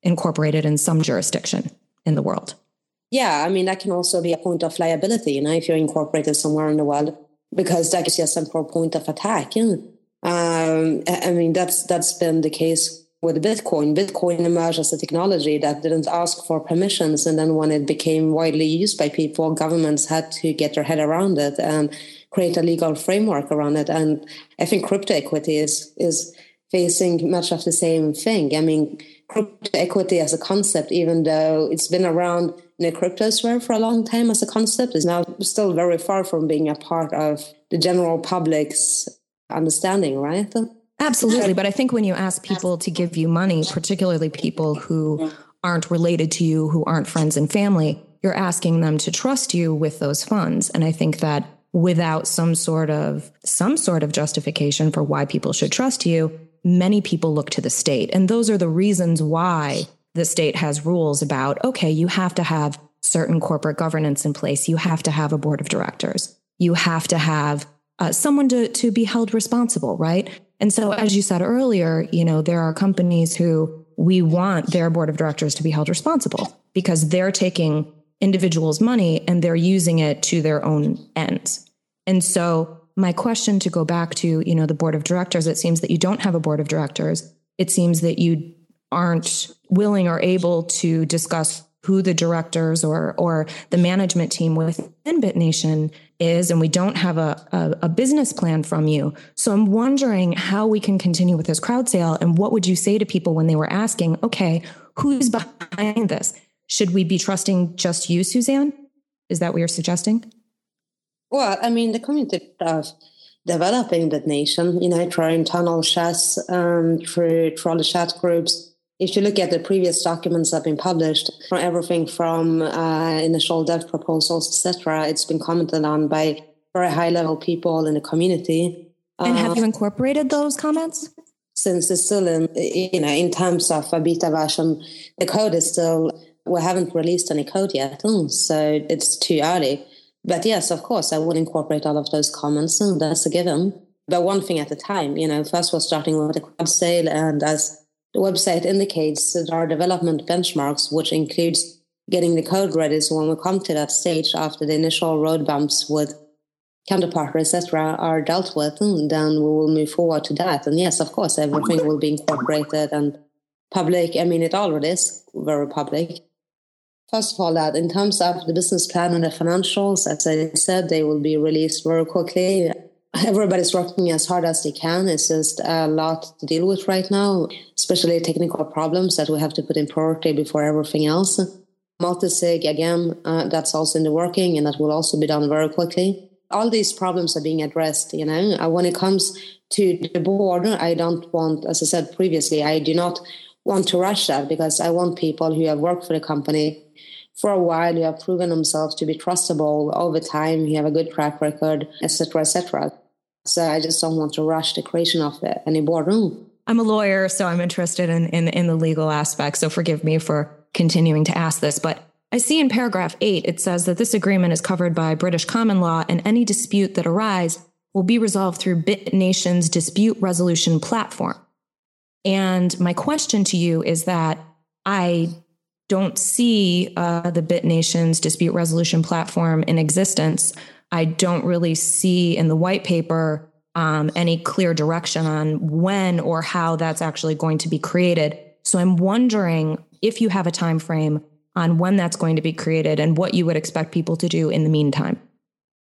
incorporated in some jurisdiction in the world. Yeah, I mean, that can also be a point of liability, you know, if you're incorporated somewhere in the world, because that gives you a point of attack. Yeah. Um, I mean, that's that's been the case with Bitcoin. Bitcoin emerged as a technology that didn't ask for permissions, and then when it became widely used by people, governments had to get their head around it and create a legal framework around it. And I think crypto equity is is facing much of the same thing. I mean, crypto equity as a concept, even though it's been around in the crypto sphere for a long time as a concept, is now still very far from being a part of the general public's understanding, right? Absolutely. But I think when you ask people to give you money, particularly people who aren't related to you, who aren't friends and family, you're asking them to trust you with those funds. And I think that without some sort of some sort of justification for why people should trust you many people look to the state and those are the reasons why the state has rules about okay you have to have certain corporate governance in place you have to have a board of directors you have to have uh, someone to, to be held responsible, right? And so, as you said earlier, you know, there are companies who we want their board of directors to be held responsible because they're taking individuals' money and they're using it to their own ends. And so, my question to go back to, you know, the board of directors, it seems that you don't have a board of directors. It seems that you aren't willing or able to discuss who the directors or or the management team within BitNation is, and we don't have a, a, a, business plan from you. So I'm wondering how we can continue with this crowd sale, and what would you say to people when they were asking, okay, who's behind this? Should we be trusting just you, Susanne? Is that what you're suggesting? Well, I mean, the community of developing BitNation, you know, through internal chats, um, through, the chat groups, if you look at the previous documents that have been published, from everything from uh, initial dev proposals, etc., it's been commented on by very high level people in the community. And have uh, you incorporated those comments? Since it's still in, you know, in terms of a beta version, the code is still, we haven't released any code yet, hmm, so it's too early. But yes, of course, I would incorporate all of those comments, and that's a given. But one thing at a time, you know, first we're starting with the crowd sale, and as the website indicates that our development benchmarks, which includes getting the code ready. So when we come to that stage after the initial road bumps with Counterparty, etc., are dealt with, hmm, then we will move forward to that. And yes, of course, everything will be incorporated and public. I mean, it already is very public. First of all, that in terms of the business plan and the financials, as I said, they will be released very quickly everybody's working as hard as they can. It's just a lot to deal with right now, especially technical problems that we have to put in priority before everything else. Multisig, again, uh, that's also in the working and that will also be done very quickly. All these problems are being addressed, you know. Uh, when it comes to the border, I don't want, as I said previously, I do not want to rush that because I want people who have worked for the company for a while, you have proven themselves to be trustable over time, you have a good track record, etc., etc. So I just don't want to rush the creation of it any boardroom. I'm a lawyer, so I'm interested in, in, in the legal aspect. So forgive me for continuing to ask this, but I see in paragraph eight, it says that this agreement is covered by British common law and any dispute that arise will be resolved through BitNation's dispute resolution platform. And my question to you is that I don't see uh, the BitNation's dispute resolution platform in existence. I don't really see in the white paper um, any clear direction on when or how that's actually going to be created. So I'm wondering if you have a time frame on when that's going to be created and what you would expect people to do in the meantime.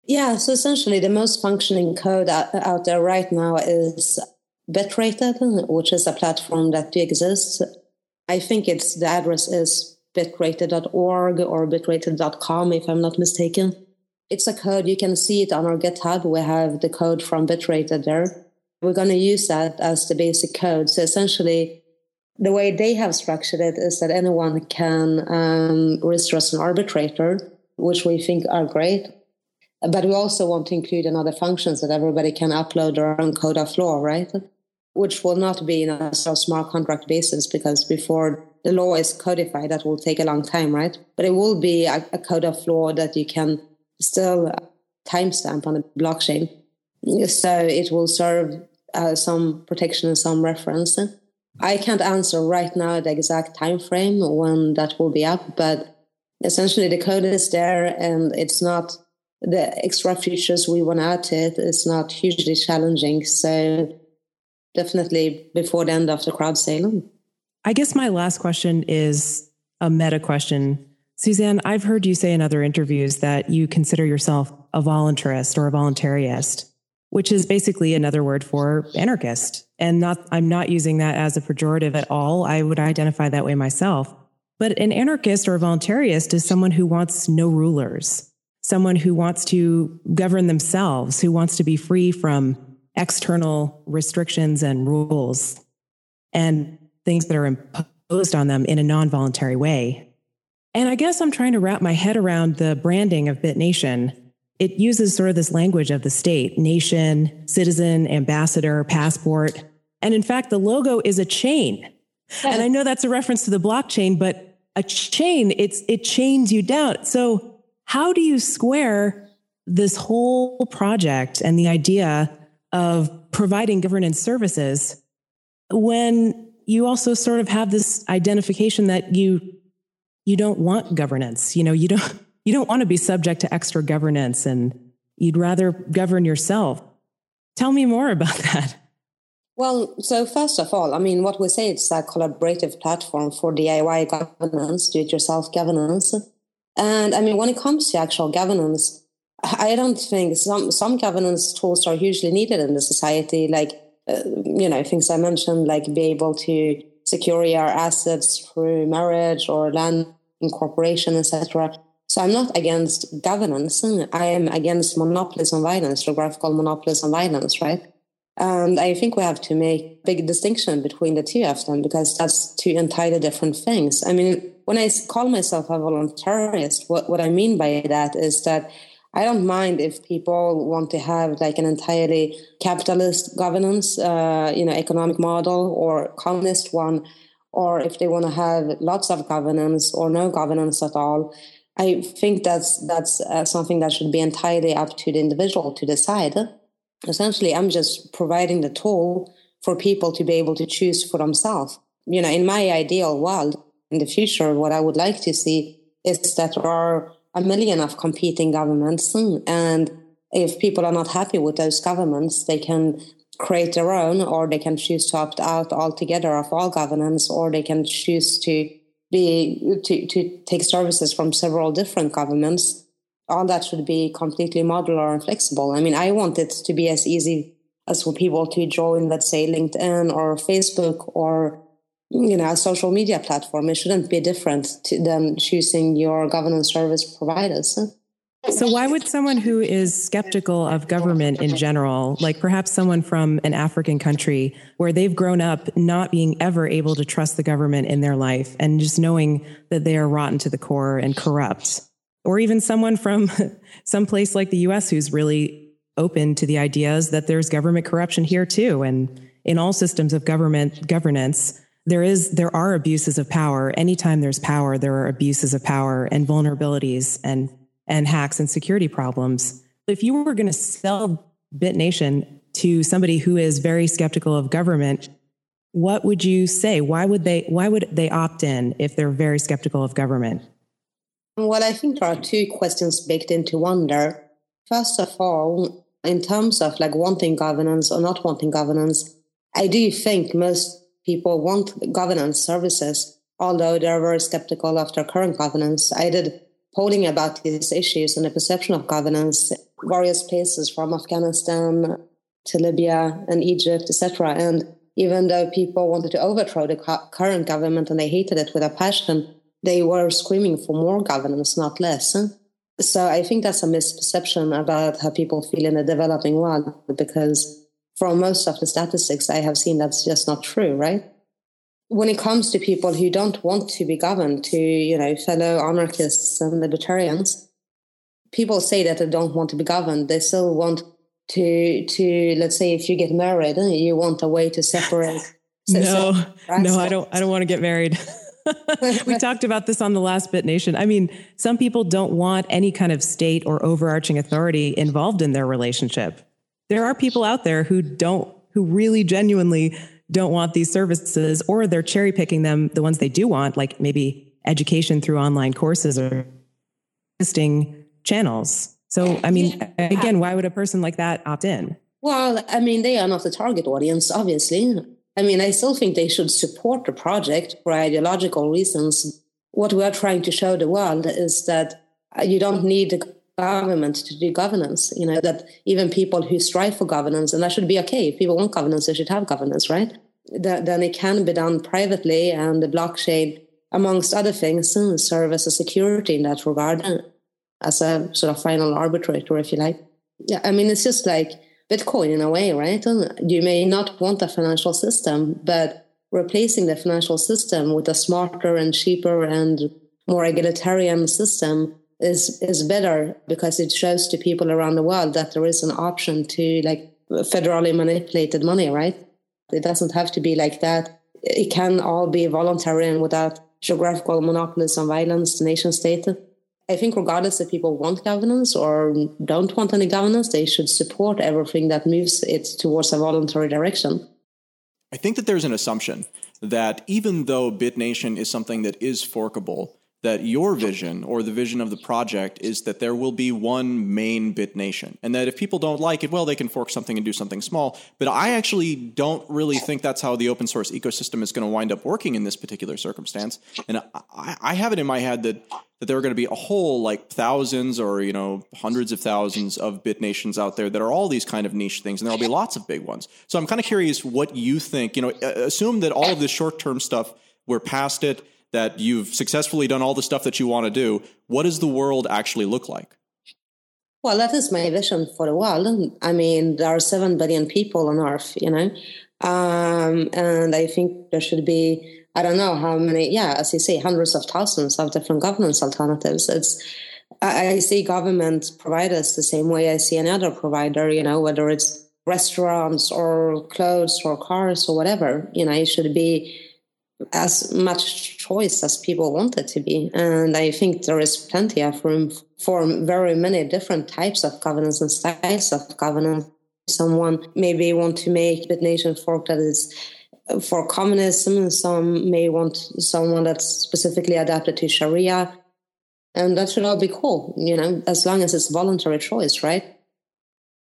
Yeah, so essentially the most functioning code out, out there right now is Bitrated, which is a platform that exists. I think it's the address is bitrated.org or bitrated.com if I'm not mistaken. It's a code. You can see it on our GitHub. We have the code from Bitrated there. We're going to use that as the basic code. So essentially, the way they have structured it is that anyone can um, register as an arbitrator, which we think are great. But we also want to include another functions that everybody can upload their own code of law, right? Which will not be in a sort smart contract basis because before the law is codified, that will take a long time, right? But it will be a, a code of law that you can still timestamp on the blockchain. So it will serve uh, some protection and some reference. I can't answer right now the exact time frame when that will be up, but essentially the code is there and it's not the extra features we want to add to it. It's not hugely challenging. So definitely before the end of the crowd sale. I guess my last question is a meta question Susanne, I've heard you say in other interviews that you consider yourself a voluntarist or a voluntarist, which is basically another word for anarchist. And not, I'm not using that as a pejorative at all. I would identify that way myself. But an anarchist or a voluntarist is someone who wants no rulers, someone who wants to govern themselves, who wants to be free from external restrictions and rules and things that are imposed on them in a non voluntary way. And I guess I'm trying to wrap my head around the branding of BitNation. It uses sort of this language of the state nation, citizen, ambassador, passport. And in fact, the logo is a chain. And I know that's a reference to the blockchain, but a chain, it's, it chains you down. So how do you square this whole project and the idea of providing governance services when you also sort of have this identification that you you don't want governance. You know you don't <laughs> you don't want to be subject to extra governance and you'd rather govern yourself. Tell me more about <laughs> that. Well, so first of all, I mean, what we say it's a collaborative platform for DIY governance, do-it-yourself governance. And I mean, when it comes to actual governance, I don't think some some governance tools are hugely needed in the society. Like, uh, you know, things I mentioned, like be able to secure your assets through marriage or land incorporation, etc. So I'm not against governance. I am against monopolies on violence, geographical monopolies on violence, right? And I think we have to make big distinction between the two of them because that's two entirely different things. I mean, when I call myself a voluntarist, what, what I mean by that is that I don't mind if people want to have like an entirely capitalist governance, uh, you know, economic model or communist one, or if they want to have lots of governance or no governance at all. I think that's that's uh, something that should be entirely up to the individual to decide essentially i'm just providing the tool for people to be able to choose for themselves you know in my ideal world in the future what i would like to see is that there are a million of competing governments mm, and if people are not happy with those governments they can create their own or they can choose to opt out altogether of all governance or they can choose to be to, to take services from several different governments all that should be completely modular and flexible. I mean, I want it to be as easy as for people to join, let's say, LinkedIn or Facebook or you know a social media platform. It shouldn't be different to, than choosing your governance service providers. So, why would someone who is skeptical of government in general, like perhaps someone from an African country where they've grown up not being ever able to trust the government in their life and just knowing that they are rotten to the core and corrupt, or even someone from <laughs> some place like the US who's really open to the ideas that there's government corruption here too. And in all systems of government governance, there is there are abuses of power. Anytime there's power, there are abuses of power and vulnerabilities and and hacks and security problems. If you were going to sell BitNation to somebody who is very skeptical of government, what would you say? Why would they why would they opt in if they're very skeptical of government? Well, I think there are two questions baked into one there. First of all, in terms of like wanting governance or not wanting governance, I do think most people want governance services, although they're very skeptical of their current governance. I did polling about these issues and the perception of governance, various places from Afghanistan to Libya and Egypt, etc. And even though people wanted to overthrow the current government and they hated it with a passion, they were screaming for more governance, not less. So I think that's a misperception about how people feel in the developing world because from most of the statistics I have seen, that's just not true, right? When it comes to people who don't want to be governed, to, you know, fellow anarchists and libertarians, people say that they don't want to be governed. They still want to, to, let's say, if you get married, eh, you want a way to separate. <laughs> no, no, I don't, I don't want to get married. <laughs> we talked about this on the last BitNation. I mean, some people don't want any kind of state or overarching authority involved in their relationship. There are people out there who don't, who really genuinely don't want these services, or they're cherry picking them, the ones they do want, like maybe education through online courses or existing channels. So, I mean, again, why would a person like that opt in? Well, I mean, they are not the target audience, obviously. I mean, I still think they should support the project for ideological reasons. What we are trying to show the world is that you don't need the government to do governance. You know, that even people who strive for governance, and that should be okay. If people want governance, they should have governance, right? That, then it can be done privately, and the blockchain, amongst other things, serve as a security in that regard, as a sort of final arbitrator, if you like. Yeah, I mean, it's just like Bitcoin in a way, right? You may not want a financial system, but replacing the financial system with a smarter and cheaper and more egalitarian system is is better because it shows to people around the world that there is an option to like federally manipulated money, right? It doesn't have to be like that. It can all be voluntary and without geographical monopolies on violence, nation state. I think, regardless if people want governance or don't want any governance, they should support everything that moves it towards a voluntary direction. I think that there's an assumption that even though BitNation is something that is forkable, that your vision or the vision of the project is that there will be one main BitNation. And that if people don't like it well they can fork something and do something small. But i actually don't really think that's how the open source ecosystem is going to wind up working in this particular circumstance. And I, I have it in my head that that there are going to be a whole like thousands or you know hundreds of thousands of BitNations out there that are all these kind of niche things and there'll be lots of big ones. So i'm kind of curious what you think. You know assume that all of this short-term stuff we're past it that you've successfully done all the stuff that you want to do, what does the world actually look like? Well, that is my vision for the world. I mean, there are 7 billion people on Earth, you know, um, and I think there should be, I don't know how many, yeah, as you say, hundreds of thousands of different governance alternatives. It's, I, see government providers the same way I see another provider, you know, whether it's restaurants or clothes or cars or whatever, you know, it should be as much choice as people want it to be. And I think there is plenty of room for very many different types of governance and styles of governance. Someone maybe want to make BitNation fork that is uh, for communism, and some may want someone that's specifically adapted to Sharia. And that should all be cool, you know, as long as it's voluntary choice, right?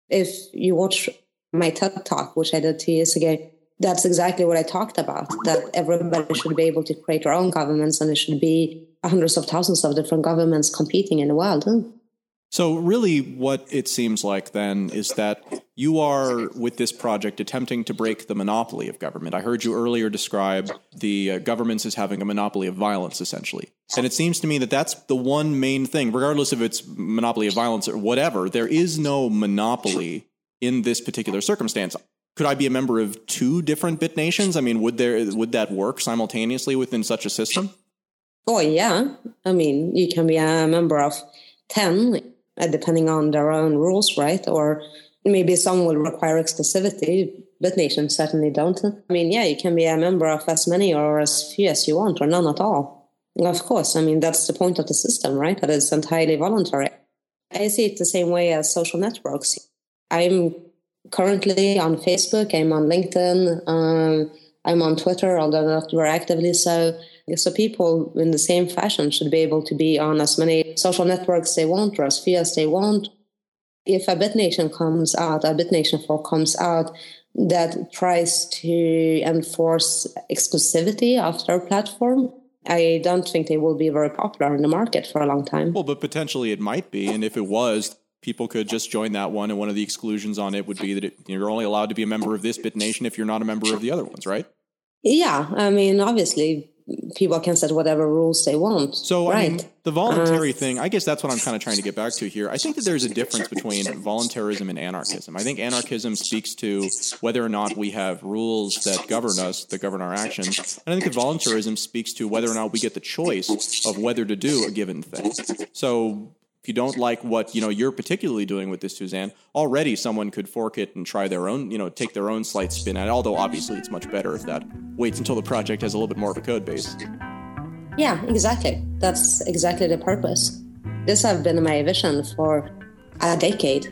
If you watch my TED talk, which I did two years ago, that's exactly what I talked about that everybody should be able to create their own governments and there should be hundreds of thousands of different governments competing in the world. So, really, what it seems like then is that you are, with this project, attempting to break the monopoly of government. I heard you earlier describe the uh, governments as having a monopoly of violence, essentially. And it seems to me that that's the one main thing, regardless of its monopoly of violence or whatever, there is no monopoly in this particular circumstance could I be a member of two different BitNations? I mean, would there would that work simultaneously within such a system? Oh yeah, I mean, you can be a member of ten, uh, depending on their own rules, right? Or maybe some will require exclusivity. BitNations certainly don't. I mean, yeah, you can be a member of as many or as few as you want, or none at all. Of course, I mean that's the point of the system, right? That it's entirely voluntary. I see it the same way as social networks. I'm currently on Facebook. I'm on LinkedIn. Um, I'm on Twitter, although not very actively so. So people in the same fashion should be able to be on as many social networks they want or as few as they want. If a BitNation comes out, a BitNation 4 comes out that tries to enforce exclusivity of their platform, I don't think they will be very popular in the market for a long time. Well, but potentially it might be. And if it was, people could just join that one, and one of the exclusions on it would be that it, you're only allowed to be a member of this BitNation if you're not a member of the other ones, right? Yeah, I mean, obviously, people can set whatever rules they want. So, right? I mean, the voluntary uh, thing, I guess that's what I'm kind of trying to get back to here. I think that there's a difference between voluntarism and anarchism. I think anarchism speaks to whether or not we have rules that govern us, that govern our actions. And I think that voluntarism speaks to whether or not we get the choice of whether to do a given thing. So, if you don't like what you know you're particularly doing with this Susanne, already someone could fork it and try their own, you know, take their own slight spin at it. Although obviously it's much better if that waits until the project has a little bit more of a code base. Yeah, exactly. That's exactly the purpose. This has been my vision for a decade.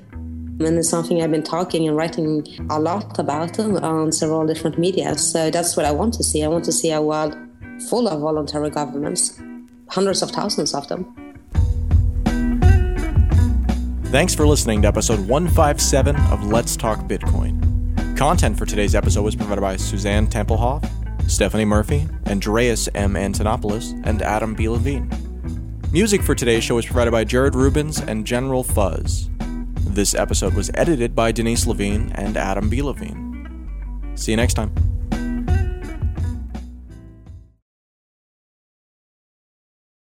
And it's something I've been talking and writing a lot about on several different media. So that's what I want to see. I want to see a world full of voluntary governments, hundreds of thousands of them. Thanks for listening to episode 157 of Let's Talk Bitcoin. Content for today's episode was provided by Susanne Tempelhof, Stephanie Murphy, Andreas M. Antonopoulos, and Adam B. Levine. Music for today's show was provided by Jared Rubens and General Fuzz. This episode was edited by Denise Levine and Adam B. Levine. See you next time.